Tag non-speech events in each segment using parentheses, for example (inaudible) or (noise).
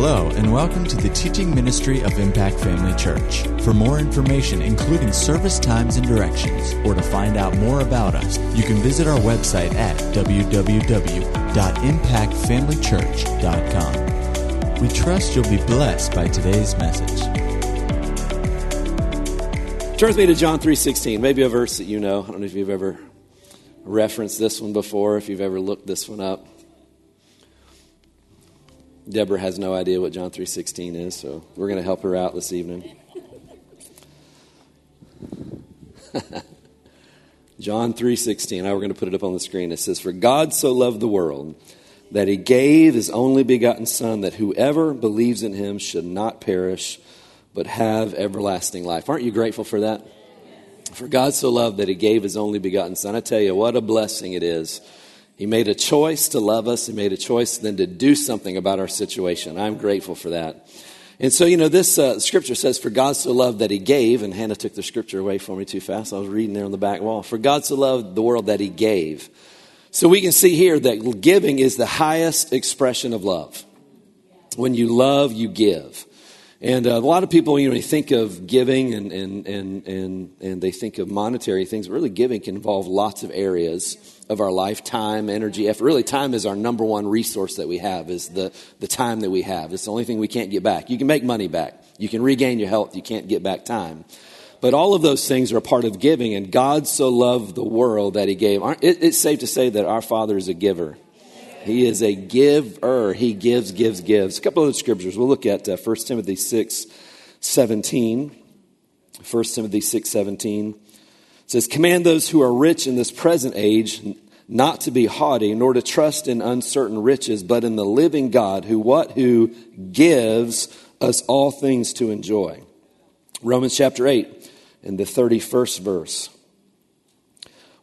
Hello, and welcome to the teaching ministry of Impact Family Church. For more information, including service times and directions, or to find out more about us, you can visit our website at www.impactfamilychurch.com. We trust you'll be blessed by today's message. Turn with me to John 3.16, maybe a verse that you know. I don't know if you've ever referenced this one before, if you've ever looked this one up. Deborah has no idea what John 3:16 is, so we're going to help her out this evening. (laughs) John 3:16. Now we're going to put it up on the screen. It says, "For God so loved the world that he gave his only begotten son that whoever believes in him should not perish but have everlasting life." Aren't you grateful for that? For God so loved that he gave his only begotten son. I tell you what a blessing it is he made a choice to love us. He made a choice then to do something about our situation. I'm grateful for that. And so, you know, this uh, scripture says, For God so loved that he gave, and Hannah took the scripture away for me too fast. I was reading there on the back wall. For God so loved the world that he gave. So we can see here that giving is the highest expression of love. When you love, you give. And uh, a lot of people, you know, think of giving and, and, and, and, and they think of monetary things. Really, giving can involve lots of areas of our life time, energy, effort. Really, time is our number one resource that we have, is the, the time that we have. It's the only thing we can't get back. You can make money back, you can regain your health, you can't get back time. But all of those things are a part of giving, and God so loved the world that He gave. It's safe to say that our Father is a giver. He is a giver. He gives, gives, gives. A couple of scriptures. We'll look at uh, 1 Timothy 6 17. 1 Timothy 6 17 says, Command those who are rich in this present age not to be haughty, nor to trust in uncertain riches, but in the living God, who what? Who gives us all things to enjoy. Romans chapter 8, in the 31st verse.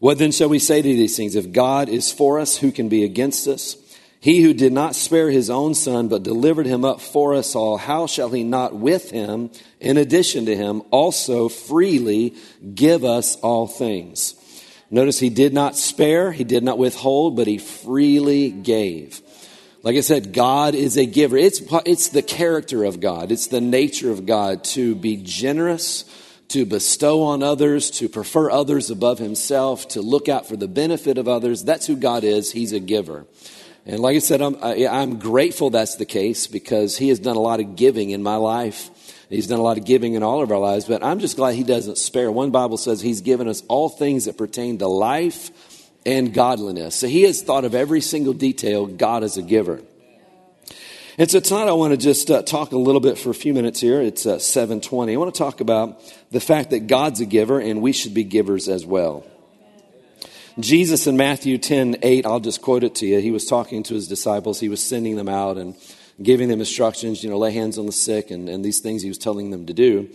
What then shall we say to these things? If God is for us, who can be against us? He who did not spare his own son, but delivered him up for us all, how shall he not with him, in addition to him, also freely give us all things? Notice he did not spare, he did not withhold, but he freely gave. Like I said, God is a giver. It's, it's the character of God, it's the nature of God to be generous to bestow on others, to prefer others above himself, to look out for the benefit of others. That's who God is. He's a giver. And like I said, I'm, I'm grateful that's the case because he has done a lot of giving in my life. He's done a lot of giving in all of our lives, but I'm just glad he doesn't spare. One Bible says he's given us all things that pertain to life and godliness. So he has thought of every single detail. God is a giver. And so tonight I want to just uh, talk a little bit for a few minutes here. It's uh, 720. I want to talk about the fact that God's a giver and we should be givers as well. Jesus in Matthew 10, 8, I'll just quote it to you. He was talking to his disciples. He was sending them out and giving them instructions, you know, lay hands on the sick and, and these things he was telling them to do.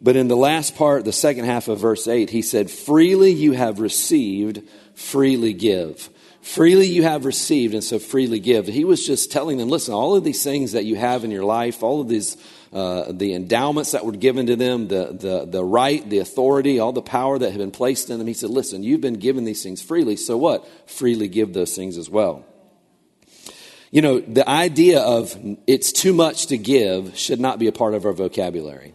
But in the last part, the second half of verse 8, he said, Freely you have received, freely give. Freely you have received, and so freely give. He was just telling them, listen, all of these things that you have in your life, all of these, uh, the endowments that were given to them, the, the, the right, the authority, all the power that had been placed in them, he said, listen, you've been given these things freely, so what? Freely give those things as well. You know, the idea of it's too much to give should not be a part of our vocabulary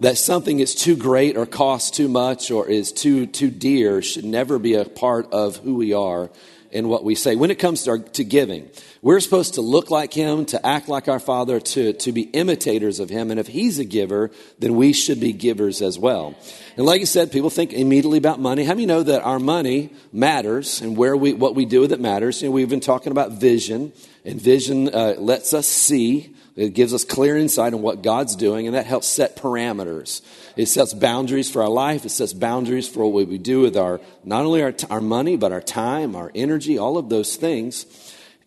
that something is too great or costs too much or is too too dear should never be a part of who we are in what we say. When it comes to, our, to giving, we're supposed to look like Him, to act like our Father, to, to be imitators of Him. And if He's a giver, then we should be givers as well. And like I said, people think immediately about money. How many know that our money matters and where we, what we do with it matters? You know, we've been talking about vision, and vision uh, lets us see it gives us clear insight on what God's doing, and that helps set parameters. It sets boundaries for our life. It sets boundaries for what we do with our not only our, our money, but our time, our energy, all of those things.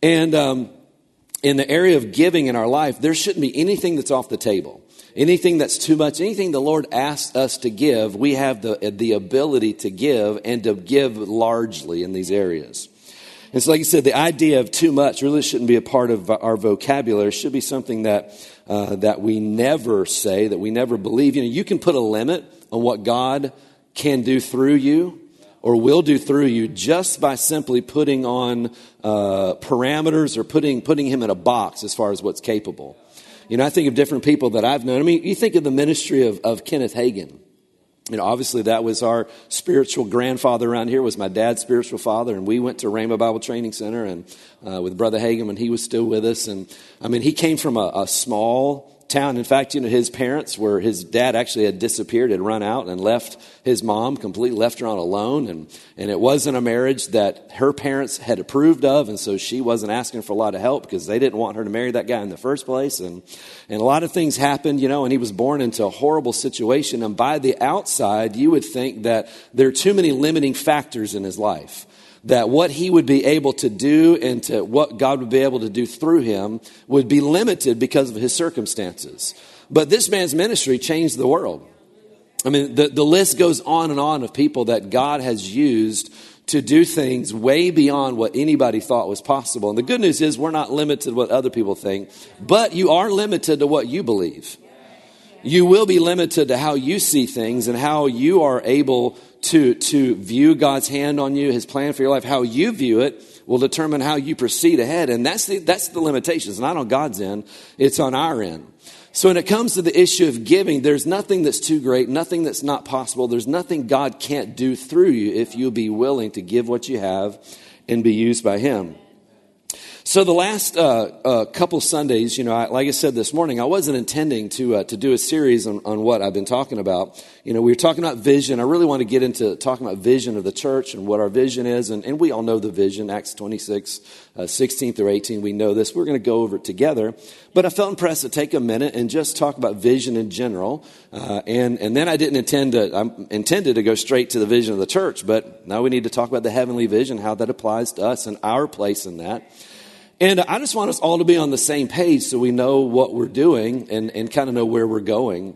And um, in the area of giving in our life, there shouldn't be anything that's off the table. Anything that's too much, anything the Lord asks us to give, we have the, the ability to give and to give largely in these areas. And so, like I said, the idea of too much really shouldn't be a part of our vocabulary. It should be something that, uh, that we never say, that we never believe. You know, you can put a limit on what God can do through you or will do through you just by simply putting on uh, parameters or putting, putting him in a box as far as what's capable. You know, I think of different people that I've known. I mean, you think of the ministry of, of Kenneth Hagin. You know, obviously that was our spiritual grandfather around here. Was my dad's spiritual father, and we went to Rhema Bible Training Center and uh, with Brother Hagin when he was still with us. And I mean, he came from a, a small town. In fact, you know, his parents were, his dad actually had disappeared, had run out and left his mom, completely left her on alone. And, and it wasn't a marriage that her parents had approved of. And so she wasn't asking for a lot of help because they didn't want her to marry that guy in the first place. And, and a lot of things happened, you know, and he was born into a horrible situation. And by the outside, you would think that there are too many limiting factors in his life that what he would be able to do and to what God would be able to do through him would be limited because of his circumstances. But this man's ministry changed the world. I mean, the, the list goes on and on of people that God has used to do things way beyond what anybody thought was possible. And the good news is we're not limited to what other people think, but you are limited to what you believe. You will be limited to how you see things and how you are able to, to view God's hand on you, His plan for your life, how you view it will determine how you proceed ahead. And that's the, that's the limitations, not on God's end, it's on our end. So when it comes to the issue of giving, there's nothing that's too great, nothing that's not possible. There's nothing God can't do through you if you'll be willing to give what you have and be used by Him. So the last uh, uh, couple Sundays, you know, I, like I said this morning, I wasn't intending to uh, to do a series on, on what I've been talking about. You know, we were talking about vision. I really want to get into talking about vision of the church and what our vision is, and, and we all know the vision, Acts 26, uh, 16 through 18. We know this. We're going to go over it together. But I felt impressed to take a minute and just talk about vision in general. Uh, and and then I didn't intend to. I intended to go straight to the vision of the church, but now we need to talk about the heavenly vision, how that applies to us and our place in that. And I just want us all to be on the same page so we know what we're doing and, and kind of know where we're going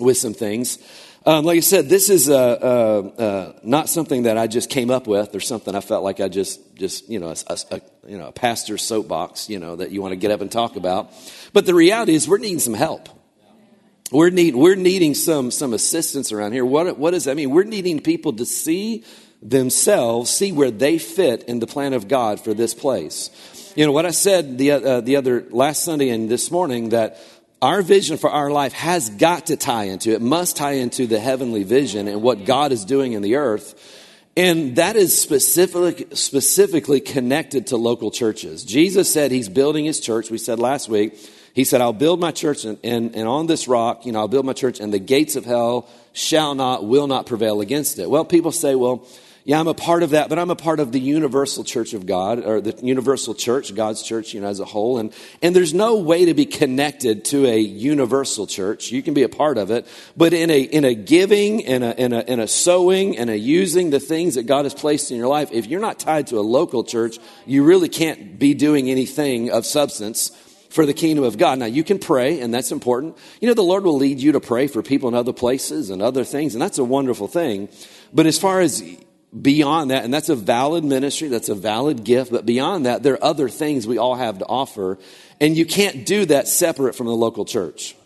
with some things. Um, like I said, this is uh, uh, uh, not something that I just came up with or something I felt like I just, just you know, a, a, you know, a pastor's soapbox, you know, that you want to get up and talk about. But the reality is we're needing some help. We're, need, we're needing some, some assistance around here. What, what does that mean? We're needing people to see themselves, see where they fit in the plan of God for this place. You know, what I said the, uh, the other last Sunday and this morning that our vision for our life has got to tie into, it must tie into the heavenly vision and what God is doing in the earth. And that is specifically, specifically connected to local churches. Jesus said he's building his church. We said last week, he said, I'll build my church and, and, and on this rock, you know, I'll build my church and the gates of hell shall not, will not prevail against it. Well, people say, well, yeah, I'm a part of that, but I'm a part of the universal church of God, or the universal church, God's church, you know, as a whole. And, and there's no way to be connected to a universal church. You can be a part of it, but in a, in a giving, in a, in a, in a sowing, and a using the things that God has placed in your life, if you're not tied to a local church, you really can't be doing anything of substance for the kingdom of God. Now, you can pray, and that's important. You know, the Lord will lead you to pray for people in other places and other things, and that's a wonderful thing. But as far as beyond that, and that's a valid ministry, that's a valid gift, but beyond that, there are other things we all have to offer, and you can't do that separate from the local church.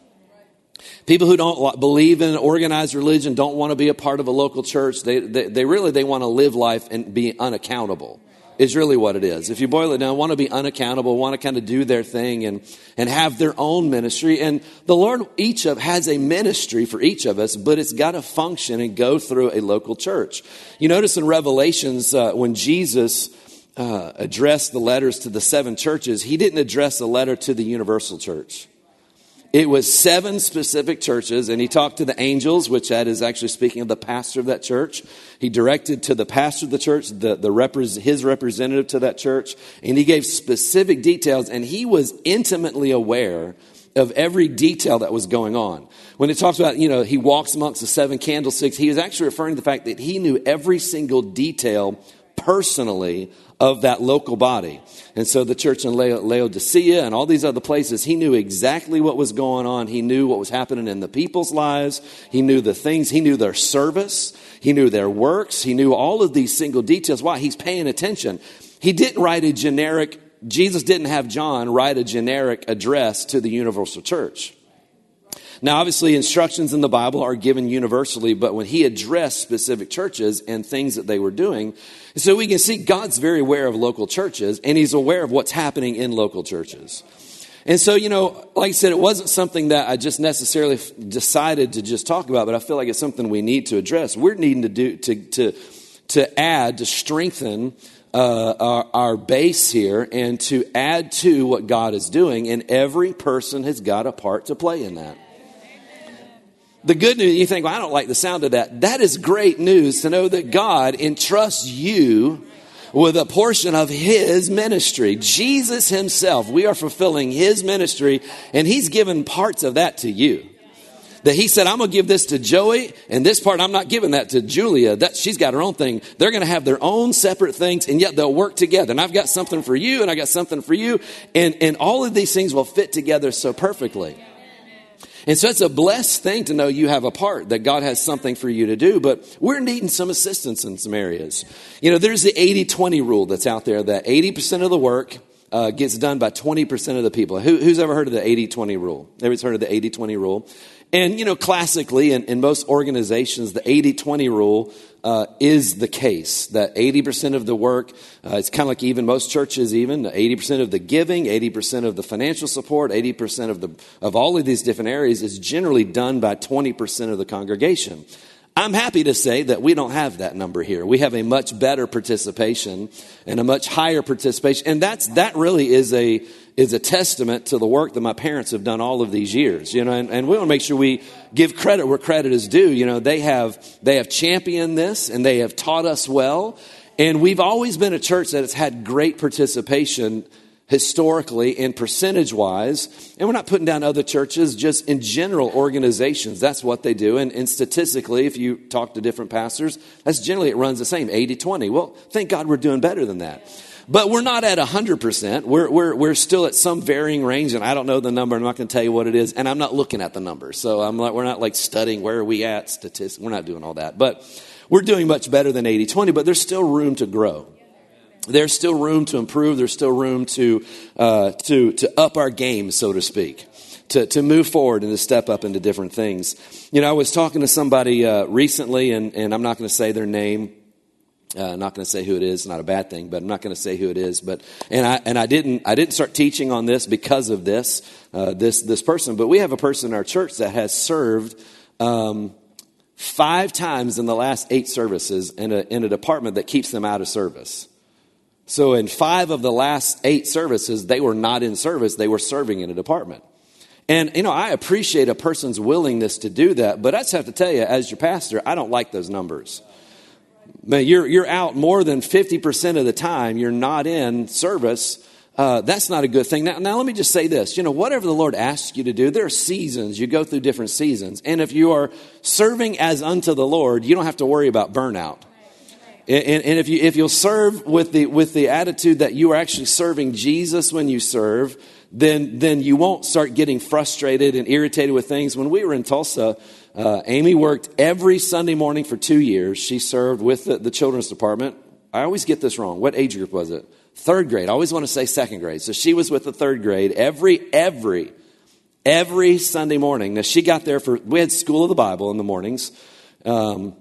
People who don't believe in organized religion don't want to be a part of a local church. They, they, they really, they want to live life and be unaccountable is really what it is. If you boil it down, want to be unaccountable, want to kind of do their thing and, and have their own ministry. And the Lord, each of, has a ministry for each of us, but it's got to function and go through a local church. You notice in Revelations, uh, when Jesus uh, addressed the letters to the seven churches, he didn't address a letter to the universal church. It was seven specific churches, and he talked to the angels, which that is actually speaking of the pastor of that church. He directed to the pastor of the church, the, the repre- his representative to that church, and he gave specific details, and he was intimately aware of every detail that was going on. When it talks about, you know, he walks amongst the seven candlesticks, he was actually referring to the fact that he knew every single detail personally of that local body. And so the church in Laodicea and all these other places, he knew exactly what was going on. He knew what was happening in the people's lives. He knew the things, he knew their service, he knew their works, he knew all of these single details. Why? He's paying attention. He didn't write a generic, Jesus didn't have John write a generic address to the universal church. Now, obviously, instructions in the Bible are given universally, but when he addressed specific churches and things that they were doing, so we can see God's very aware of local churches and he's aware of what's happening in local churches. And so, you know, like I said, it wasn't something that I just necessarily decided to just talk about, but I feel like it's something we need to address. We're needing to do to to to add to strengthen uh, our, our base here and to add to what God is doing, and every person has got a part to play in that. The good news, you think, well, I don't like the sound of that. That is great news to know that God entrusts you with a portion of his ministry. Jesus himself, we are fulfilling his ministry, and he's given parts of that to you. That he said, I'm to give this to Joey, and this part, I'm not giving that to Julia. That she's got her own thing. They're to have their own separate things, and yet they'll work together. And I've got something for you, and I got something for you, and, and all of these things will fit together so perfectly. And so it's a blessed thing to know you have a part, that God has something for you to do, but we're needing some assistance in some areas. You know, there's the 80 20 rule that's out there that 80% of the work uh, gets done by 20% of the people. Who, who's ever heard of the 80 20 rule? Everybody's heard of the 80 20 rule? And, you know, classically in, in most organizations, the 80 20 rule uh, is the case that 80% of the work, uh, it's kind of like even most churches, even 80% of the giving, 80% of the financial support, 80% of, the, of all of these different areas is generally done by 20% of the congregation. I'm happy to say that we don't have that number here. We have a much better participation and a much higher participation. And that's, that really is a, is a testament to the work that my parents have done all of these years, you know, and, and we want to make sure we give credit where credit is due. You know, they have, they have championed this and they have taught us well. And we've always been a church that has had great participation historically and percentage wise. And we're not putting down other churches, just in general organizations. That's what they do. And, and statistically, if you talk to different pastors, that's generally it runs the same 80 20. Well, thank God we're doing better than that. But we're not at 100%. We're, we're, we're still at some varying range, and I don't know the number. I'm not going to tell you what it is, and I'm not looking at the number. So I'm like, we're not like studying where are we at, statistics. We're not doing all that. But we're doing much better than 80 20, but there's still room to grow there's still room to improve. There's still room to, uh, to, to up our game, so to speak, to, to move forward and to step up into different things. You know, I was talking to somebody uh, recently, and, and I'm not going to say their name. Uh, not going to say who it is. Not a bad thing, but I'm not going to say who it is. But and I and I didn't I didn't start teaching on this because of this uh, this this person. But we have a person in our church that has served um, five times in the last eight services in a in a department that keeps them out of service. So in five of the last eight services, they were not in service, they were serving in a department. And, you know, I appreciate a person's willingness to do that, but I just have to tell you, as your pastor, I don't like those numbers. Man, you're, you're out more than 50% of the time, you're not in service. Uh, that's not a good thing. Now, now, let me just say this. You know, whatever the Lord asks you to do, there are seasons. You go through different seasons. And if you are serving as unto the Lord, you don't have to worry about burnout. And, and, if, you, if you'll serve with the, with the attitude that you are actually serving Jesus when you serve, then, then you won't start getting frustrated and irritated with things. When we were in Tulsa, uh, Amy worked every Sunday morning for two years. She served with the, the children's department. I always get this wrong. What age group was it? Third grade. I always want to say second grade. So she was with the third grade every, every, every Sunday morning. Now she got there for, we had school of the Bible in the mornings. Um,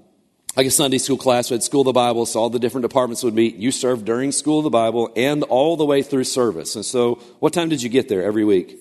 like a Sunday school class, we had school of the Bible, so all the different departments would meet. You served during school of the Bible and all the way through service. And so, what time did you get there every week?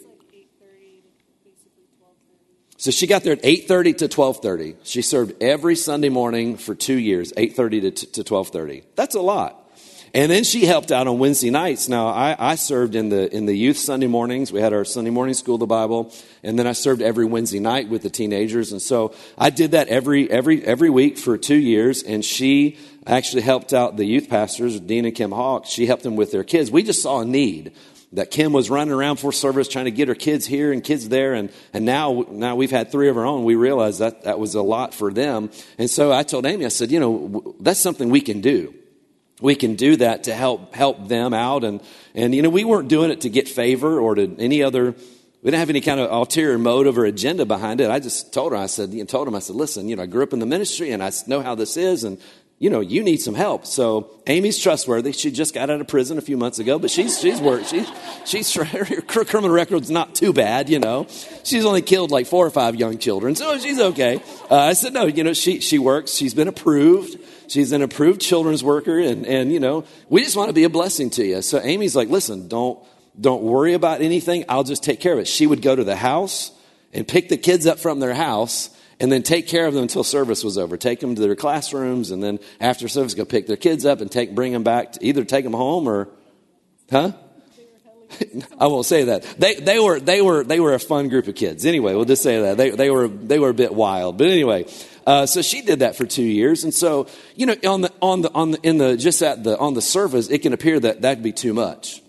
So she got there at 8:30 to 12:30. She served every Sunday morning for 2 years, 8:30 to, to 12:30. That's a lot. And then she helped out on Wednesday nights. Now, I, I, served in the, in the youth Sunday mornings. We had our Sunday morning school of the Bible. And then I served every Wednesday night with the teenagers. And so I did that every, every, every week for two years. And she actually helped out the youth pastors, Dean and Kim Hawk. She helped them with their kids. We just saw a need that Kim was running around for service trying to get her kids here and kids there. And, and now, now we've had three of our own. We realized that that was a lot for them. And so I told Amy, I said, you know, that's something we can do we can do that to help help them out and and you know we weren't doing it to get favor or to any other we didn't have any kind of ulterior motive or agenda behind it. I just told her i said know, told him i said listen you know i grew up in the ministry and i know how this is and you know you need some help. So amy's trustworthy. She just got out of prison a few months ago but she's she's worked she's (laughs) she's her criminal record's not too bad you know. She's only killed like four or five young children so she's okay. Uh, i said no you know she she works. She's been approved. She's an approved children's worker, and, and you know, we just want to be a blessing to you. So Amy's like, listen, don't don't worry about anything. I'll just take care of it. She would go to the house and pick the kids up from their house and then take care of them until service was over. Take them to their classrooms, and then after service, go pick their kids up and take bring them back. To either take them home or, huh? (laughs) I won't say that. They, they, were, they, were, they were a fun group of kids. Anyway, we'll just say that. They, they, were, they were a bit wild. But anyway, uh, so she did that for two years. And so, you know, on the, on the, on the, in the, just at the, on the surface, it can appear that that'd be too much.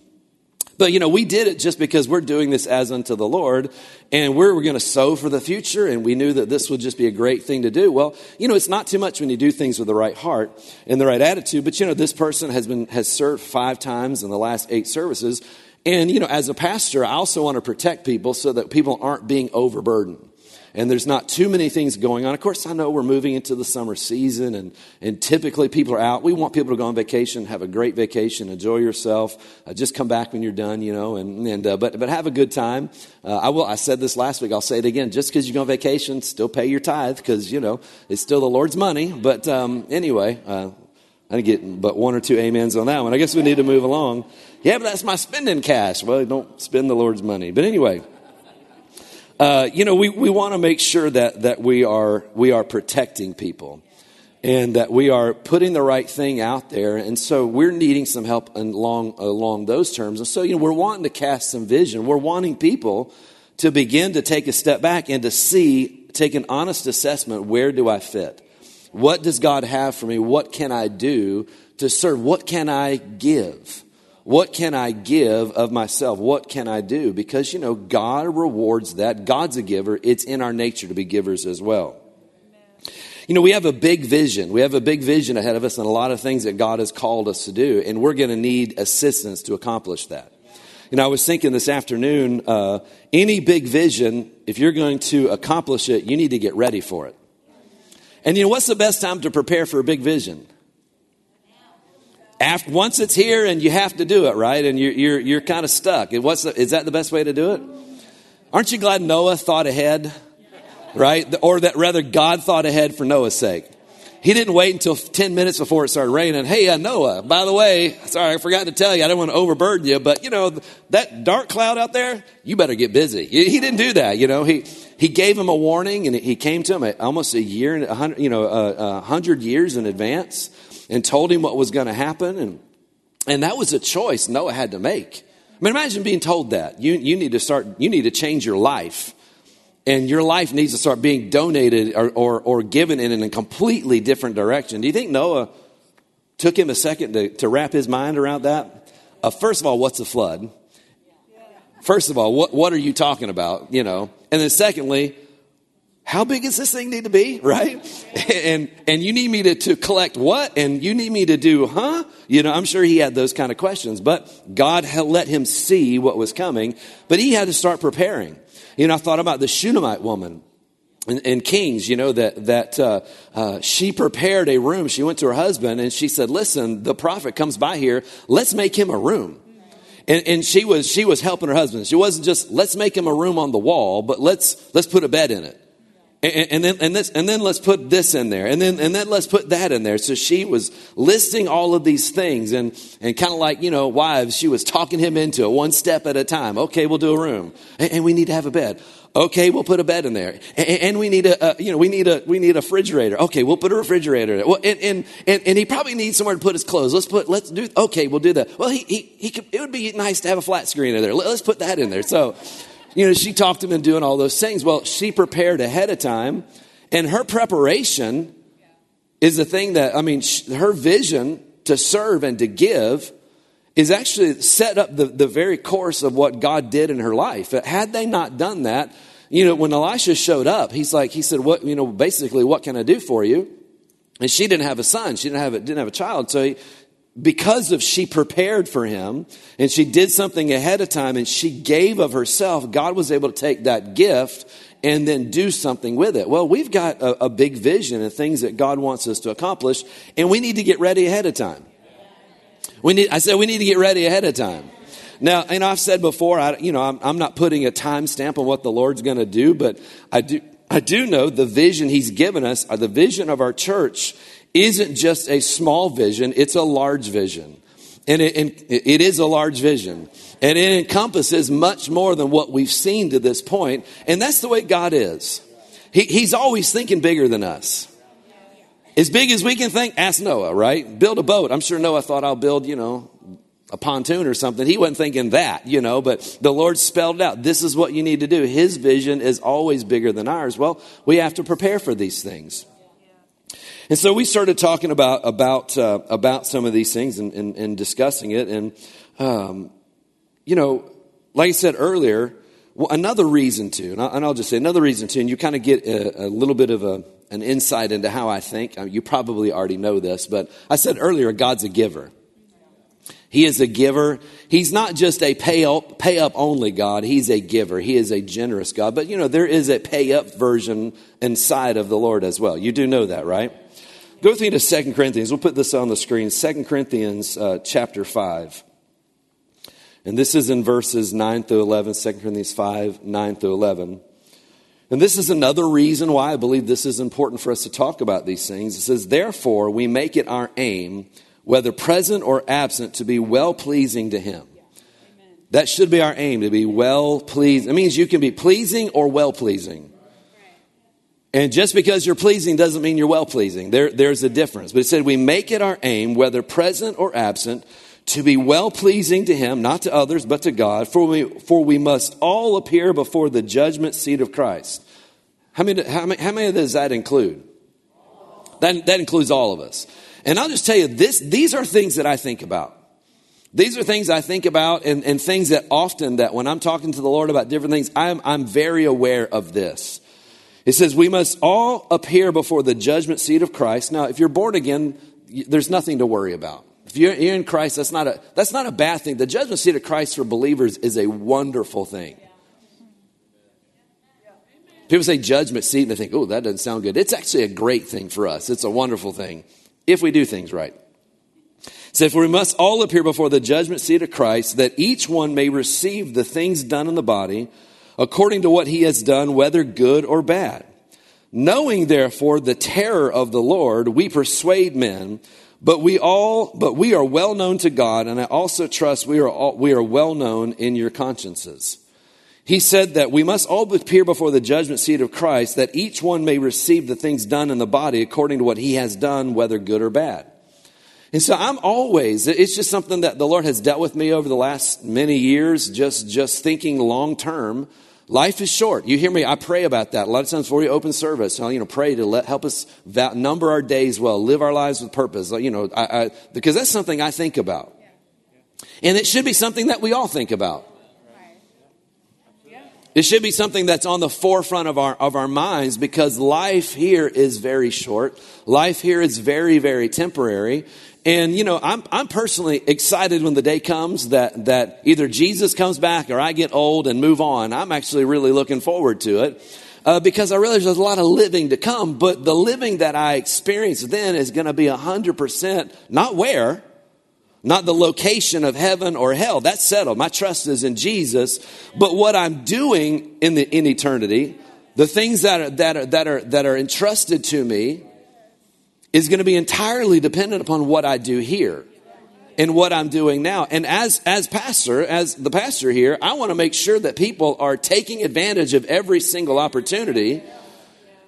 But, you know, we did it just because we're doing this as unto the Lord and we're, we're going to sow for the future and we knew that this would just be a great thing to do. Well, you know, it's not too much when you do things with the right heart and the right attitude. But, you know, this person has been, has served five times in the last eight services. And, you know, as a pastor, I also want to protect people so that people aren't being overburdened and there's not too many things going on. Of course, I know we're moving into the summer season, and, and typically people are out. We want people to go on vacation, have a great vacation, enjoy yourself. Uh, just come back when you're done, you know, and, and uh, but, but have a good time. Uh, I, will, I said this last week, I'll say it again. Just because you go on vacation, still pay your tithe because, you know, it's still the Lord's money. But um, anyway, uh, I didn't get but one or two amens on that one. I guess we need to move along. Yeah, but that's my spending cash. Well, don't spend the Lord's money. But anyway. Uh, you know, we, we want to make sure that, that we, are, we are protecting people and that we are putting the right thing out there. And so we're needing some help along, along those terms. And so, you know, we're wanting to cast some vision. We're wanting people to begin to take a step back and to see, take an honest assessment where do I fit? What does God have for me? What can I do to serve? What can I give? What can I give of myself? What can I do? Because, you know, God rewards that. God's a giver. It's in our nature to be givers as well. You know, we have a big vision. We have a big vision ahead of us and a lot of things that God has called us to do, and we're going to need assistance to accomplish that. You know, I was thinking this afternoon, uh, any big vision, if you're going to accomplish it, you need to get ready for it. And you know, what's the best time to prepare for a big vision? After, once it's here and you have to do it, right? And you're, you're, you're kind of stuck. What's the, is that the best way to do it? Aren't you glad Noah thought ahead? Right? Or that rather God thought ahead for Noah's sake. He didn't wait until 10 minutes before it started raining. Hey, uh, Noah, by the way, sorry, I forgot to tell you, I didn't want to overburden you, but you know, that dark cloud out there, you better get busy. He didn't do that, you know. He, he gave him a warning and he came to him almost a year, you know, a hundred years in advance and told him what was going to happen. And, and that was a choice Noah had to make. I mean, imagine being told that. You, you need to start, you need to change your life. And your life needs to start being donated or, or, or given in a completely different direction. Do you think Noah took him a second to, to wrap his mind around that? Uh, first of all, what's a flood? First of all, what, what are you talking about? You know, and then secondly, how big does this thing need to be (laughs) right? And and you need me to, to collect what? And you need me to do huh? You know i'm sure he had those kind of questions but god let him see what was coming but he had to start preparing. You know i thought about the shunammite woman in, in kings you know that that uh, uh, she prepared a room. She went to her husband and she said listen the prophet comes by here. Let's make him a room. And, and she was she was helping her husband. She wasn't just let's make him a room on the wall but let's let's put a bed in it and, and, then, and, this, and then let's put this in there. And then, and then let's put that in there. So she was listing all of these things and, and kind of like, you know, wives, she was talking him into it one step at a time. Okay, we'll do a room. And, and we need to have a bed. Okay, we'll put a bed in there. And, and we need a, uh, you know, we need a, we need a refrigerator. Okay, we'll put a refrigerator there. Well, and, and, and, and, he probably needs somewhere to put his clothes. Let's put, let's do, okay, we'll do that. Well, he, he, he could, it would be nice to have a flat screen in there. Let's put that in there. So, you know, she talked him into doing all those things. Well, she prepared ahead of time and her preparation is the thing that, I mean, her vision to serve and to give is actually set up the, the very course of what God did in her life. Uh, had they not done that, you know, when Elisha showed up, he's like, he said, what, you know, basically, what can I do for you? And she didn't have a son. She didn't have a, didn't have a child. So he, because of she prepared for him and she did something ahead of time and she gave of herself, God was able to take that gift and then do something with it. Well, we've got a, a, big vision and things that God wants us to accomplish, and we need to get ready ahead of time. We need, I said we need to get ready ahead of time. Now, and I've said before, I, you know, I'm, I'm not putting a time stamp on what the Lord's going to do, but I do, I do know the vision He's given us, the vision of our church, isn't just a small vision; it's a large vision. And it, and it is a large vision. And it encompasses much more than what we've seen to this point. And that's the way God is. He, he's always thinking bigger than us. As big as we can think, ask Noah, right? Build a boat. I'm sure Noah thought I'll build, you know, a pontoon or something. He wasn't thinking that, you know, but the Lord spelled out. This is what you need to do. His vision is always bigger than ours. Well, we have to prepare for these things. And so we started talking about about uh, about some of these things and, and, and discussing it. And um, you know, like I said earlier, well, another reason to, and I'll, and I'll, just say another reason to, and you kind of get a, a, little bit of a, an insight into how I think. You probably already know this, but I said earlier, God's a giver. He is a giver. He's not just a pay up, pay up only God. He's a giver. He is a generous God. But you know, there is a pay up version inside of the Lord as well. You do know that, right? Go with me to Second Corinthians. We'll put this on the screen. Second Corinthians uh, chapter 5. And this is in verses 9 through 11, 2 Corinthians 5, 9 through 11. And this is another reason why I believe this is important for us to talk about these things. It says, Therefore, we make it our aim whether present or absent, to be well pleasing to Him. That should be our aim, to be well pleased. It means you can be pleasing or well pleasing. And just because you're pleasing doesn't mean you're well pleasing. There, there's a difference. But it said, we make it our aim, whether present or absent, to be well pleasing to Him, not to others, but to God. For we, for we must all appear before the judgment seat of Christ. How many, how many, how many does that include? That, that includes all of us. And I'll just tell you this, these are things that I think about. These are things I think about and, and things that often that when I'm talking to the Lord about different things, I'm, I'm very aware of this. It says, we must all appear before the judgment seat of Christ. Now, if you're born again, there's nothing to worry about. If you're in Christ, that's not a, that's not a bad thing. The judgment seat of Christ for believers is a wonderful thing. People say judgment seat and they think, oh, that doesn't sound good. It's actually a great thing for us. It's a wonderful thing if we do things right. So, if we must all appear before the judgment seat of Christ, that each one may receive the things done in the body according to what he has done, whether good or bad. Knowing therefore the terror of the Lord, we persuade men, but we all, but we are well known to God, and I also trust we are all, we are well known in your consciences. He said that we must all appear before the judgment seat of Christ, that each one may receive the things done in the body according to what he has done, whether good or bad. And so I'm always, it's just something that the Lord has dealt with me over the last many years, just, just thinking long term. Life is short. You hear me? I pray about that. A lot of times before you open service, you know, pray to let, help us number our days well, live our lives with purpose. You know, I, I, because that's something I think about. And it should be something that we all think about. It should be something that's on the forefront of our, of our minds because life here is very short. Life here is very, very temporary. And, you know, I'm, I'm personally excited when the day comes that, that either Jesus comes back or I get old and move on. I'm actually really looking forward to it. Uh, because I realize there's a lot of living to come, but the living that I experience then is going to be 100% not where, not the location of heaven or hell. That's settled. My trust is in Jesus. But what I'm doing in the in eternity, the things that are that are that are that are entrusted to me is going to be entirely dependent upon what I do here and what I'm doing now. And as as pastor, as the pastor here, I want to make sure that people are taking advantage of every single opportunity.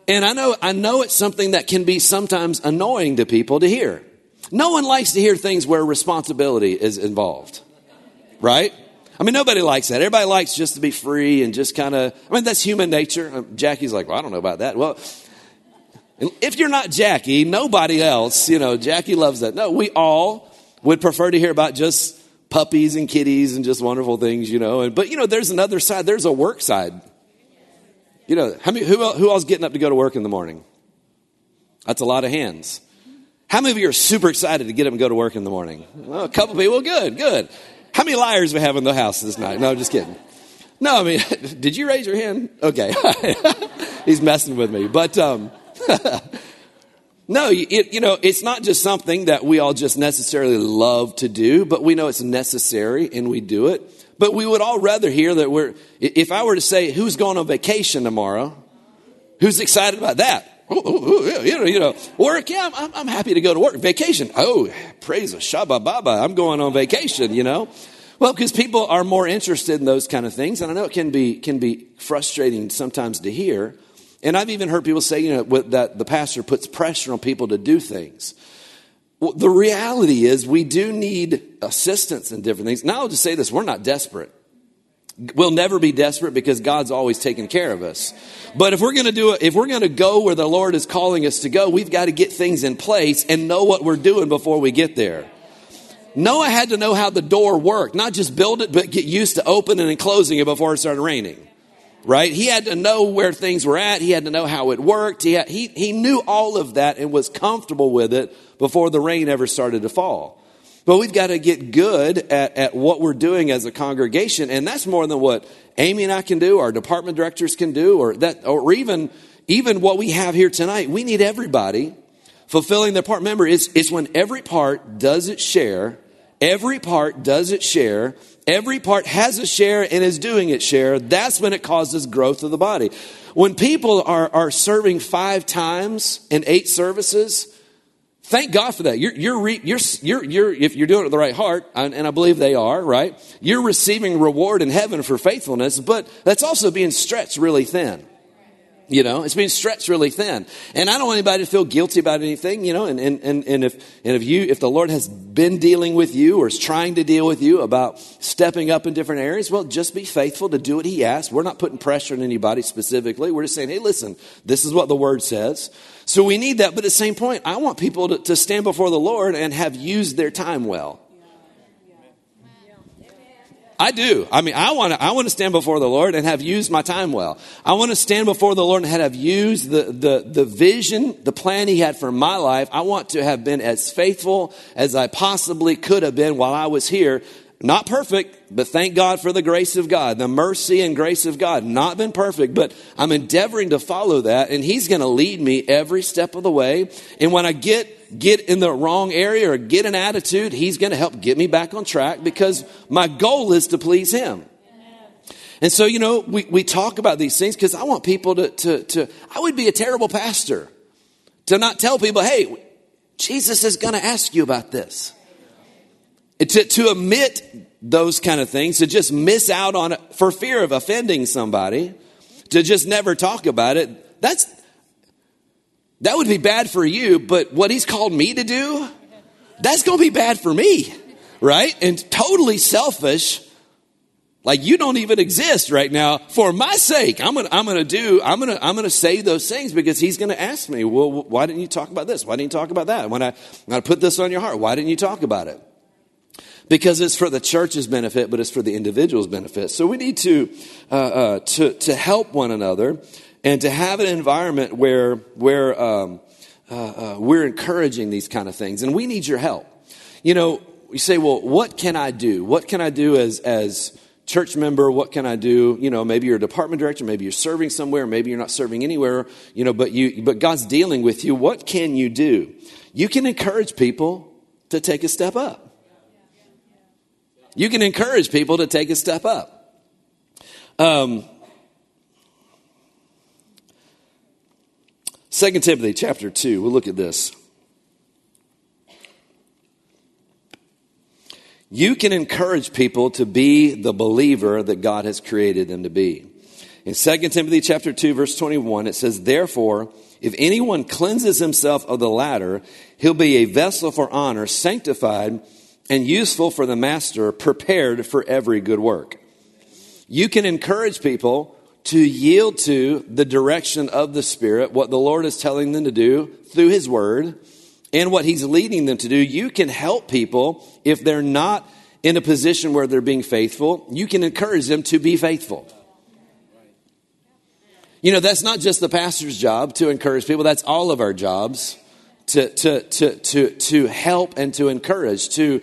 And I know I know it's something that can be sometimes annoying to people to hear. No one likes to hear things where responsibility is involved, right? I mean, nobody likes that. Everybody likes just to be free and just kind of, I mean, that's human nature. Uh, Jackie's like, well, I don't know about that. Well, if you're not Jackie, nobody else, you know, Jackie loves that. No, we all would prefer to hear about just puppies and kitties and just wonderful things, you know. And, but, you know, there's another side. There's a work side. You know, how many, who, who else getting up to go to work in the morning? That's a lot of hands. How many of you are super excited to get up and go to work in the morning? Well, a couple people. Good, good. How many liars we have in the house this night? No, just kidding. No, I mean, (laughs) did you raise your hand? Okay. (laughs) He's messing with me. But, um, (laughs) no, it, you know, it's not just something that we all just necessarily love to do, but we know it's necessary and we do it. But we would all rather hear that we're, if I were to say, who's going on vacation tomorrow? Who's excited about that? You know, you know, work. Yeah, I'm, I'm happy to go to work. Vacation. Oh, praise a Shabba Baba. I'm going on vacation. You know. Well, because people are more interested in those kind of things, and I know it can be can be frustrating sometimes to hear. And I've even heard people say, you know, that the pastor puts pressure on people to do things. Well, the reality is, we do need assistance in different things. Now, I'll just say this: we're not desperate. We'll never be desperate because God's always taken care of us. But if we're going to do it, if we're going to go where the Lord is calling us to go, we've got to get things in place and know what we're doing before we get there. Noah had to know how the door worked, not just build it, but get used to opening and closing it before it started raining. Right? He had to know where things were at. He had to know how it worked. He, had, he, he knew all of that and was comfortable with it before the rain ever started to fall. But we've got to get good at, at what we're doing as a congregation, and that's more than what Amy and I can do, our department directors can do, or that, or even even what we have here tonight. We need everybody fulfilling their part. Remember, it's, it's when every part does its share, every part does its share, every part has a share and is doing its share. That's when it causes growth of the body. When people are, are serving five times in eight services, Thank God for that. You're, you're, re, you're, you're, you're, if you're doing it with the right heart, and I believe they are, right? You're receiving reward in heaven for faithfulness, but that's also being stretched really thin. You know, it's being stretched really thin. And I don't want anybody to feel guilty about anything, you know, and, and, and, and if, and if you, if the Lord has been dealing with you or is trying to deal with you about stepping up in different areas, well, just be faithful to do what He asks. We're not putting pressure on anybody specifically. We're just saying, hey, listen, this is what the Word says. So we need that. But at the same point, I want people to, to stand before the Lord and have used their time well. I do. I mean, I want to, I want to stand before the Lord and have used my time well. I want to stand before the Lord and have used the, the, the vision, the plan He had for my life. I want to have been as faithful as I possibly could have been while I was here. Not perfect, but thank God for the grace of God, the mercy and grace of God. Not been perfect, but I'm endeavoring to follow that, and He's going to lead me every step of the way. And when I get get in the wrong area or get an attitude, He's going to help get me back on track because my goal is to please Him. And so, you know, we, we talk about these things because I want people to, to, to, I would be a terrible pastor to not tell people, hey, Jesus is going to ask you about this. To, to omit those kind of things, to just miss out on it for fear of offending somebody, to just never talk about it, that's, that would be bad for you, but what he's called me to do, that's going to be bad for me, right? And totally selfish. Like you don't even exist right now. For my sake, I'm gonna, I'm gonna do, I'm gonna, I'm gonna say those things because he's gonna ask me, well, why didn't you talk about this? Why didn't you talk about that? When I, when I put this on your heart, why didn't you talk about it? Because it's for the church's benefit, but it's for the individual's benefit. So we need to, uh, uh, to, to help one another and to have an environment where, where um, uh, uh, we're encouraging these kind of things. And we need your help. You know, you say, well, what can I do? What can I do as, as church member? What can I do? You know, maybe you're a department director, maybe you're serving somewhere, maybe you're not serving anywhere, you know, but you, but God's dealing with you. What can you do? You can encourage people to take a step up. You can encourage people to take a step up. Um, 2 Timothy chapter 2, we'll look at this. You can encourage people to be the believer that God has created them to be. In 2 Timothy chapter 2 verse 21 it says therefore if anyone cleanses himself of the latter he'll be a vessel for honor sanctified and useful for the master prepared for every good work. You can encourage people to yield to the direction of the Spirit, what the Lord is telling them to do through His Word, and what He's leading them to do. You can help people if they're not in a position where they're being faithful. You can encourage them to be faithful. You know, that's not just the pastor's job to encourage people, that's all of our jobs to, to, to, to, to help and to encourage, to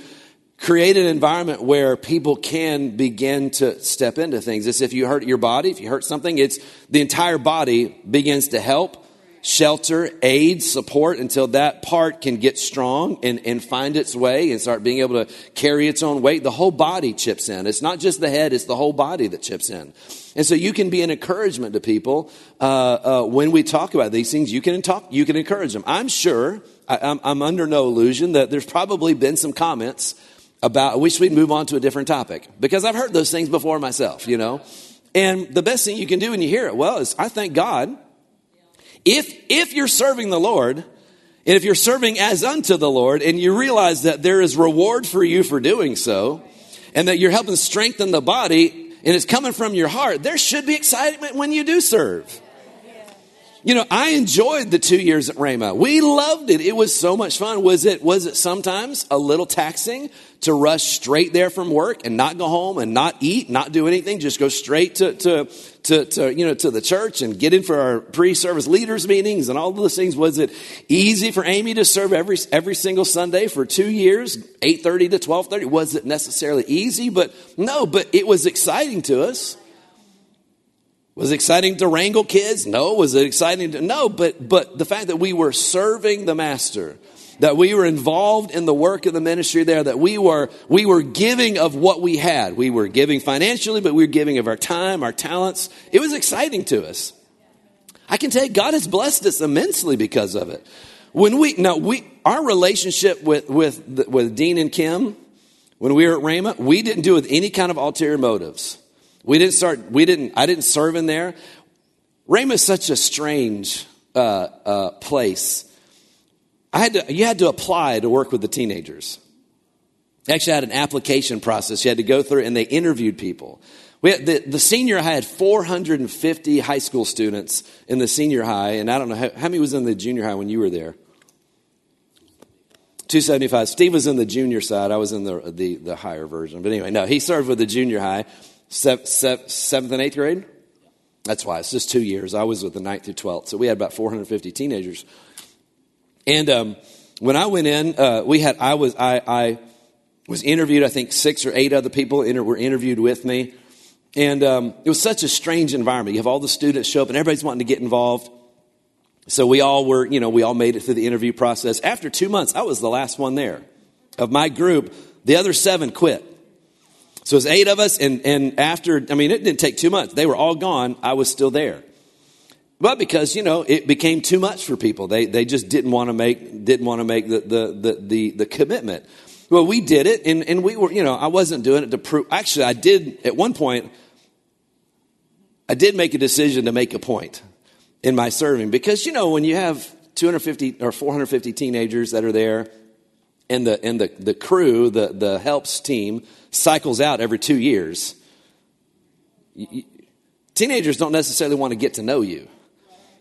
create an environment where people can begin to step into things. It's if you hurt your body, if you hurt something, it's the entire body begins to help shelter, aid, support until that part can get strong and, and find its way and start being able to carry its own weight. The whole body chips in. It's not just the head, it's the whole body that chips in. And so you can be an encouragement to people uh, uh, when we talk about these things. You can talk, you can encourage them. I'm sure, I, I'm, I'm under no illusion that there's probably been some comments about, I wish we'd move on to a different topic because I've heard those things before myself, you know. And the best thing you can do when you hear it, well, is I thank God if, if you're serving the Lord, and if you're serving as unto the Lord, and you realize that there is reward for you for doing so, and that you're helping strengthen the body, and it's coming from your heart, there should be excitement when you do serve. You know, I enjoyed the two years at Rhema. We loved it. It was so much fun. Was it, was it sometimes a little taxing to rush straight there from work and not go home and not eat, not do anything, just go straight to, to, to, to you know, to the church and get in for our pre-service leaders meetings and all those things? Was it easy for Amy to serve every, every single Sunday for two years, 8.30 to 12.30? Was it necessarily easy? But no, but it was exciting to us. Was it exciting to wrangle kids? No. Was it exciting to, no, but, but the fact that we were serving the master, that we were involved in the work of the ministry there, that we were, we were giving of what we had. We were giving financially, but we were giving of our time, our talents. It was exciting to us. I can tell you, God has blessed us immensely because of it. When we, now we, our relationship with, with, with Dean and Kim, when we were at Rhema, we didn't do it with any kind of ulterior motives. We didn't start, we didn't, I didn't serve in there. Rhema is such a strange uh, uh, place. I had to, you had to apply to work with the teenagers. Actually, I had an application process you had to go through, and they interviewed people. We had, the, the senior high had 450 high school students in the senior high, and I don't know how, how many was in the junior high when you were there. 275. Steve was in the junior side. I was in the, the, the higher version. But anyway, no, he served with the junior high seventh and eighth grade? That's why. It's just two years. I was with the ninth through 12th. So we had about 450 teenagers. And um, when I went in, uh, we had, I was, I, I was interviewed, I think six or eight other people inter- were interviewed with me. And um, it was such a strange environment. You have all the students show up and everybody's wanting to get involved. So we all were, you know, we all made it through the interview process. After two months, I was the last one there. Of my group, the other seven quit. So it was eight of us, and, and after, I mean, it didn't take two months. They were all gone. I was still there. But because, you know, it became too much for people. They, they just didn't want to make, didn't want to make the, the, the, the, the commitment. Well, we did it, and, and we were, you know, I wasn't doing it to prove. Actually, I did, at one point, I did make a decision to make a point in my serving because, you know, when you have 250 or 450 teenagers that are there, and the, and the, the crew, the, the helps team, cycles out every two years. teenagers don't necessarily want to get to know you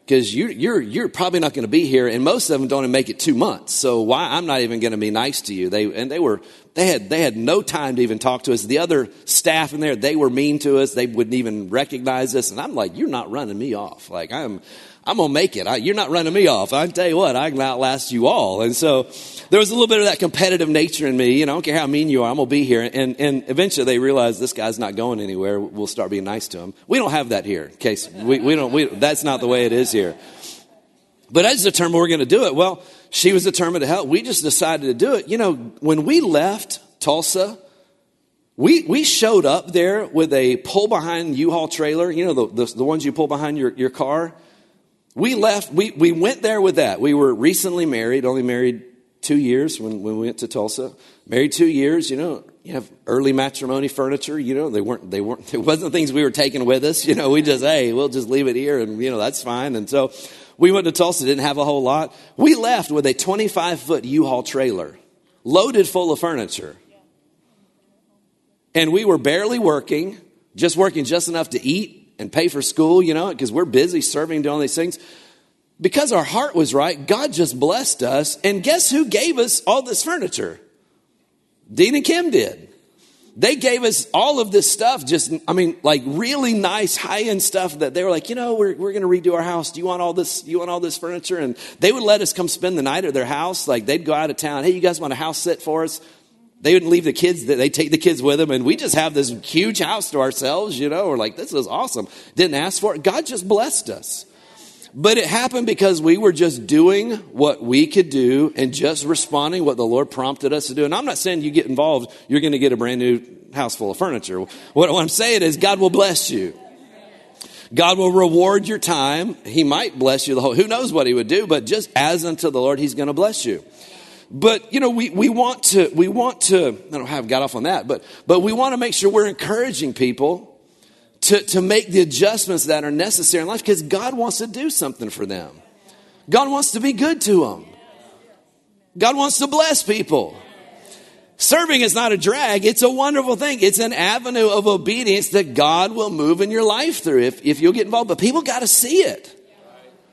because you, you're, you're probably not going to be here, and most of them don't even make it two months. So why I'm not even going to be nice to you? They and they were they had they had no time to even talk to us. The other staff in there they were mean to us. They wouldn't even recognize us, and I'm like, you're not running me off. Like I'm I'm going to make it. I, you're not running me off. I tell you what, I can outlast you all. And so there was a little bit of that competitive nature in me. You know, I don't care how mean you are, I'm going to be here. And, and eventually they realized this guy's not going anywhere. We'll start being nice to him. We don't have that here. In case we, we don't, we, that's not the way it is here. But I just determined we're going to do it. Well, she was determined to help. We just decided to do it. You know, when we left Tulsa, we, we showed up there with a pull behind U-Haul trailer, you know, the, the, the ones you pull behind your, your car. We left, we, we went there with that. We were recently married, only married two years when, when we went to Tulsa. Married two years, you know, you have early matrimony furniture, you know, they weren't, they weren't, (laughs) it wasn't things we were taking with us, you know, we just, hey, we'll just leave it here and, you know, that's fine. And so we went to Tulsa, didn't have a whole lot. We left with a 25 foot U-Haul trailer loaded full of furniture. And we were barely working, just working just enough to eat and pay for school, you know, because we're busy serving, doing all these things. Because our heart was right, God just blessed us. And guess who gave us all this furniture? Dean and Kim did. They gave us all of this stuff, just, I mean, like really nice high end stuff that they were like, you know, we're, we're going to redo our house. Do you want all this? You want all this furniture? And they would let us come spend the night at their house. Like they'd go out of town. Hey, you guys want a house sit for us? They wouldn't leave the kids, they take the kids with them, and we just have this huge house to ourselves, you know. We're like, this is awesome. Didn't ask for it. God just blessed us. But it happened because we were just doing what we could do and just responding what the Lord prompted us to do. And I'm not saying you get involved, you're going to get a brand new house full of furniture. What, I'm saying is God will bless you. God will reward your time. He might bless you the whole, who knows what he would do, but just as unto the Lord, he's going to bless you. But, you know, we, we want to, we want to, I don't have got off on that, but, but we want to make sure we're encouraging people to, to make the adjustments that are necessary in life because God wants to do something for them. God wants to be good to them. God wants to bless people. Serving is not a drag, it's a wonderful thing. It's an avenue of obedience that God will move in your life through if, if you'll get involved. But people got to see it.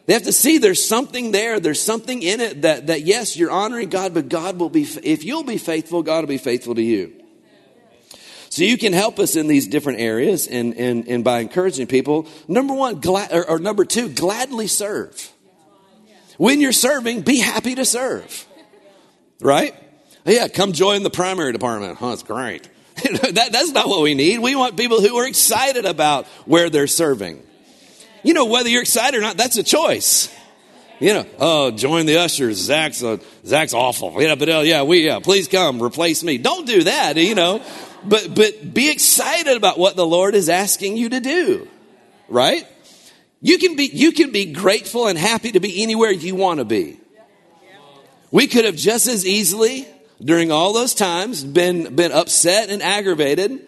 They have to see there's something there. There's something in it that, that yes, you're honoring God, but God will be, if you'll be faithful, God will be faithful to you. So you can help us in these different areas and, and, and by encouraging people. Number one, or, or number two, gladly serve. When you're serving, be happy to serve. Right? Yeah, come join the primary department. Huh, it's great. (laughs) that, that's not what we need. We want people who are excited about where they're serving. You know, whether you're excited or not, that's a choice. You know, oh, join the ushers. Zach's uh, Zach's awful. Yeah, but uh, yeah, we yeah, please come replace me. Don't do that. You know, but but be excited about what the Lord is asking you to do. Right? You can be you can be grateful and happy to be anywhere you want to be. We could have just as easily during all those times been been upset and aggravated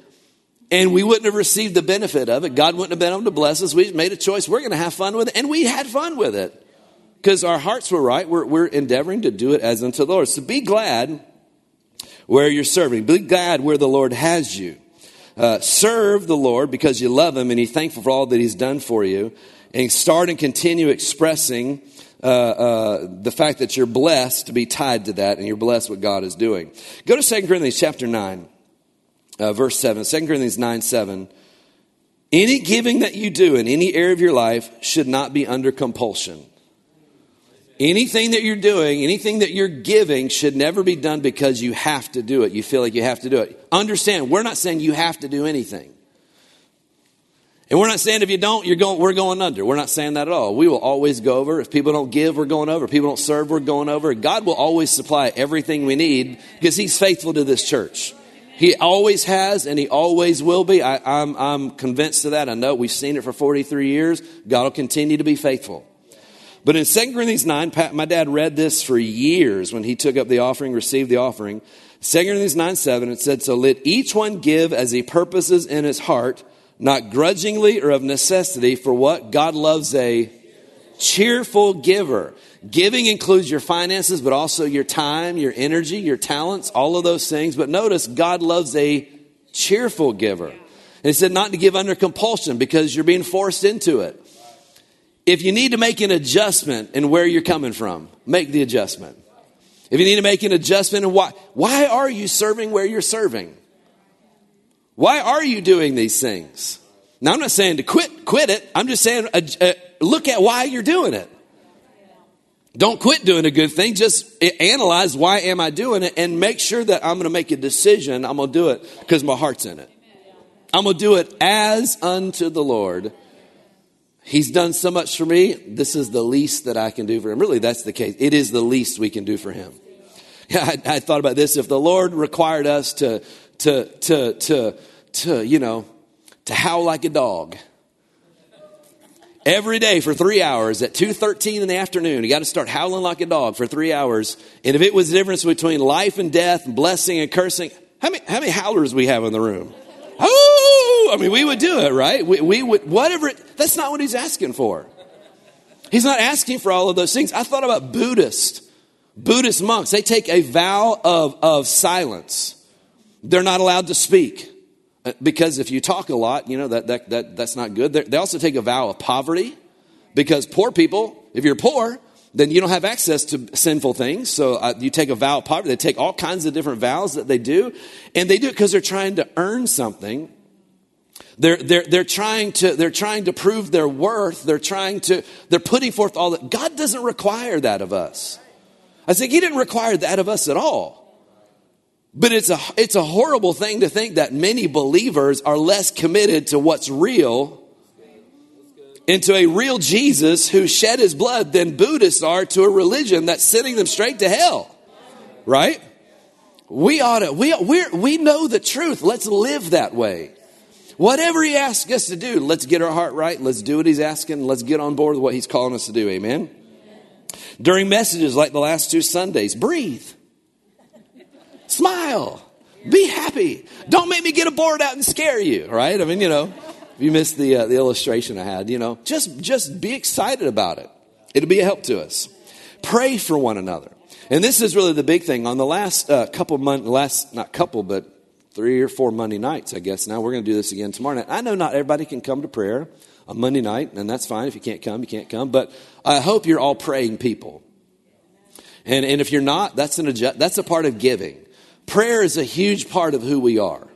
and we wouldn't have received the benefit of it. God wouldn't have been able to bless us. We made a choice. We're going to have fun with it. And we had fun with it because our hearts were right. We're, we're endeavoring to do it as unto the Lord. So be glad where you're serving. Be glad where the Lord has you. Uh, serve the Lord because you love Him and you're thankful for all that He's done for you. And start and continue expressing uh, uh, the fact that you're blessed to be tied to that and you're blessed what God is doing. Go to 2 Corinthians chapter 9, uh, verse 7. 2 Corinthians 9 7. Any giving that you do in any area of your life should not be under compulsion. Anything that you're doing, anything that you're giving should never be done because you have to do it. You feel like you have to do it. Understand, we're not saying you have to do anything. And we're not saying if you don't, you're going, we're going under. We're not saying that at all. We will always go over. If people don't give, we're going over. If people don't serve, we're going over. God will always supply everything we need because He's faithful to this church. He always has and He always will be. I, I'm, I'm convinced of that. I know we've seen it for 43 years. God will continue to be faithful. But in 2 Corinthians 9, my dad read this for years when he took up the offering, received the offering. 2 Corinthians 9 7, it said, So let each one give as he purposes in his heart, not grudgingly or of necessity, for what? God loves a cheerful giver. Giving includes your finances, but also your time, your energy, your talents, all of those things. But notice, God loves a cheerful giver. And he said not to give under compulsion because you're being forced into it. If you need to make an adjustment in where you're coming from, make the adjustment. If you need to make an adjustment in why, why are you serving where you're serving? Why are you doing these things? Now, I'm not saying to quit, quit it. I'm just saying uh, uh, look at why you're doing it. Don't quit doing a good thing. Just analyze why am I doing it and make sure that I'm going to make a decision. I'm going to do it because my heart's in it. I'm going to do it as unto the Lord He's done so much for me. This is the least that I can do for him. Really, that's the case. It is the least we can do for him. (laughs) I, I thought about this. If the Lord required us to, to, to, to, to, you know, to howl like a dog every day for three hours at 2.13 in the afternoon you got to start howling like a dog for three hours and if it was the difference between life and death blessing and cursing how many, how many howlers we have in the room Oh, I mean, we would do it, right? We, we would, whatever. It, that's not what he's asking for. He's not asking for all of those things. I thought about Buddhist, Buddhist monks. They take a vow of, of silence. They're not allowed to speak uh, because if you talk a lot, you know, that, that, that, that's not good. They're, they also take a vow of poverty because poor people, if you're poor, then you don't have access to sinful things. So uh, you take a vow of poverty. They take all kinds of different vows that they do, and they do it because they're trying to earn something. They're, they're, they're, trying to, they're trying to prove their worth. They're trying to, they're putting forth all that. God doesn't require that of us. I think He didn't require that of us at all. But it's a, it's a horrible thing to think that many believers are less committed to what's real into a real Jesus who shed his blood than Buddhists are to a religion that's sending them straight to hell. Right? We ought to, we, we we know the truth. Let's live that way. Whatever he asks us to do, let's get our heart right. Let's do what he's asking. Let's get on board with what he's calling us to do. Amen. During messages like the last two Sundays, breathe, smile, be happy. Don't make me get a board out and scare you, right? I mean, you know, if you missed the, uh, the illustration I had, you know, just, just be excited about it. It'll be a help to us. Pray for one another. And this is really the big thing. On the last uh, couple months, last, not couple, but three or four Monday nights, I guess. Now we're going to do this again tomorrow night. I know not everybody can come to prayer on Monday night, and that's fine. If you can't come, you can't come. But I hope you're all praying people. And, and if you're not, that's, an that's a part of giving. Prayer is a huge part of who we are.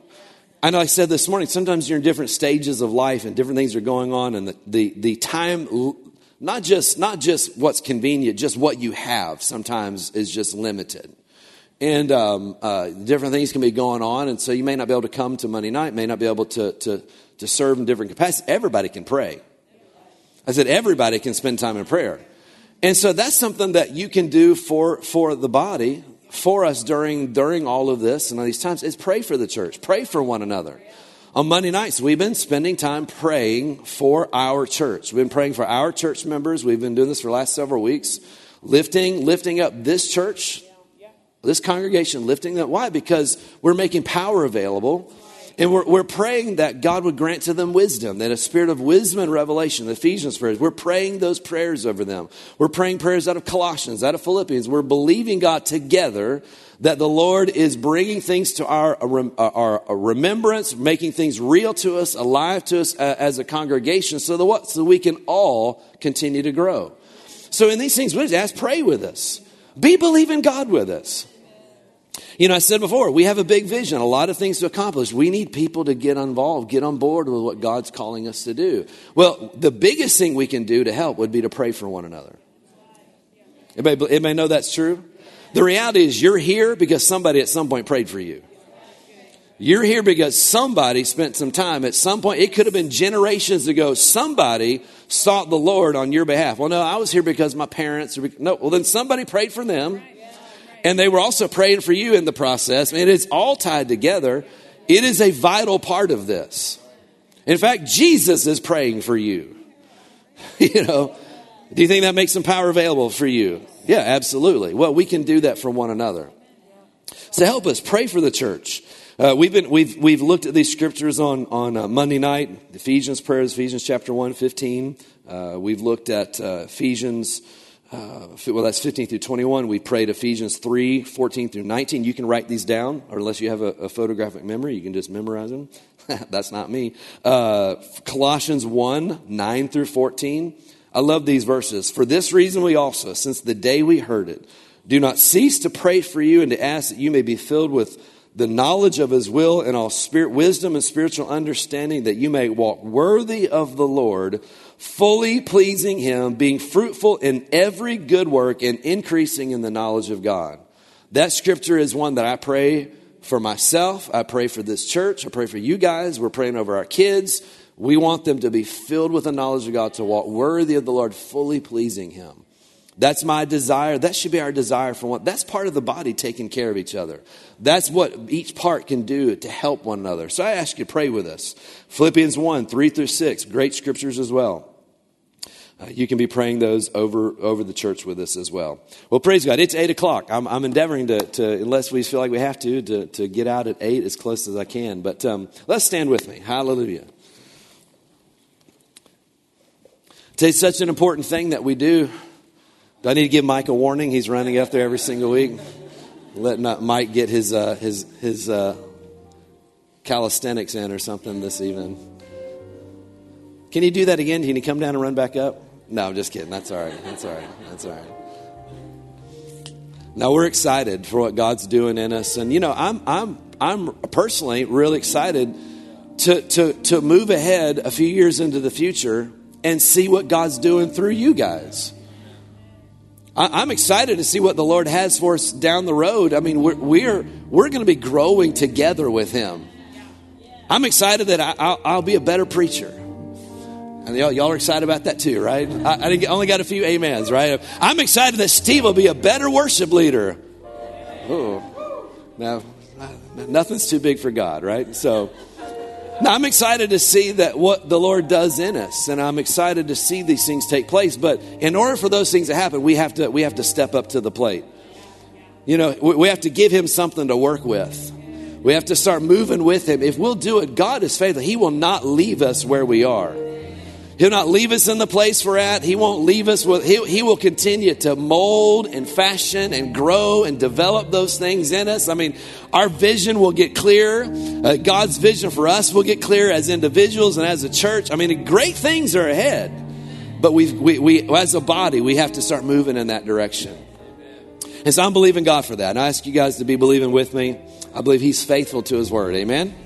I know I said this morning, sometimes you're in different stages of life and different things are going on, and the, the, the time, not just, not just what's convenient, just what you have sometimes is just limited and um, uh, different things can be going on, and so you may not be able to come to Monday night, may not be able to, to, to serve in different capacities. Everybody can pray. I said, everybody can spend time in prayer. And so that's something that you can do for, for the body, for us during, during all of this and all these times, is pray for the church, pray for one another. On Monday nights, we've been spending time praying for our church. We've been praying for our church members. We've been doing this for the last several weeks, lifting, lifting up this church, this congregation lifting that. Why? Because we're making power available. And we're, we're praying that God would grant to them wisdom, that a spirit of wisdom and revelation, the Ephesians prayers, we're praying those prayers over them. We're praying prayers out of Colossians, out of Philippians. We're believing God together that the Lord is bringing things to our, uh, uh, our, our remembrance, making things real to us, alive to us uh, as a congregation, so that what? So we can all continue to grow. So in these things, we just ask, pray with us. Be believing God with us. You know, I said before, we have a big vision, a lot of things to accomplish. We need people to get involved, get on board with what God's calling us to do. Well, the biggest thing we can do to help would be to pray for one another. Anybody, anybody know that's true? The reality is you're here because somebody at some point prayed for you. You're here because somebody spent some time at some point. It could have been generations ago. Somebody sought the Lord on your behalf. Well, no, I was here because my parents. No, well, then somebody prayed for them. And they were also praying for you in the process. I mean, it's all tied together. It is a vital part of this. In fact, Jesus is praying for you. (laughs) you know, do you think that makes some power available for you? Yeah, absolutely. Well, we can do that for one another. So help us pray for the church. Uh, we've been we've we've looked at these scriptures on on uh, Monday night. Ephesians prayers, Ephesians chapter 1, 15. Uh, we've looked at uh, Ephesians uh, well, that's 15 through 21. We prayed Ephesians 3, 14 through 19. You can write these down, or unless you have a, a photographic memory, you can just memorize them. (laughs) that's not me. Uh, Colossians 1, 9 through 14. I love these verses. For this reason, we also, since the day we heard it, do not cease to pray for you and to ask that you may be filled with the knowledge of his will and all spirit wisdom and spiritual understanding that you may walk worthy of the Lord fully pleasing Him, being fruitful in every good work, and increasing in the knowledge of God. That scripture is one that I pray for myself. I pray for this church. I pray for you guys. We're praying over our kids. We want them to be filled with the knowledge of God, to walk worthy of the Lord, fully pleasing Him. That's my desire. That should be our desire for one. That's part of the body taking care of each other. That's what each part can do to help one another. So I ask you to pray with us. Philippians 1, 3 through 6, great scriptures as well. Uh, you can be praying those over, over the church with us as well. Well, praise God. It's 8 o'clock. I'm, I'm endeavoring to, to, unless we feel like we have to, to, to get out at 8 as close as I can. But um, let's stand with me. Hallelujah. It's such an important thing that we do do I need to give Mike a warning? He's running up there every single week. Let not Mike get his uh, his his uh, calisthenics in or something this evening. Can you do that again? Can you come down and run back up? No, I'm just kidding. That's all right. That's all right. That's all right. Now we're excited for what God's doing in us, and you know, I'm I'm I'm personally really excited to to to move ahead a few years into the future and see what God's doing through you guys. I'm excited to see what the Lord has for us down the road. I mean, we're, we're, we're going to be growing together with Him. I'm excited that I, will be a better preacher. And y'all, y'all are excited about that too, right? I, I only got a few amens, right? I'm excited that Steve will be a better worship leader. Oh, now nothing's too big for God, right? So. Now, I'm excited to see that what the Lord does in us, and I'm excited to see these things take place. But in order for those things to happen, we have to we have to step up to the plate. You know, we have to give Him something to work with. We have to start moving with Him. If we'll do it, God is faithful. He will not leave us where we are. He'll not leave us in the place we're at. He won't leave us. With, he, he will continue to mold and fashion and grow and develop those things in us. I mean, our vision will get clear. Uh, God's vision for us will get clear as individuals and as a church. I mean, great things are ahead. But we, we, we, as a body, we have to start moving in that direction. And so I'm believing God for that. And I ask you guys to be believing with me. I believe He's faithful to His word. Amen.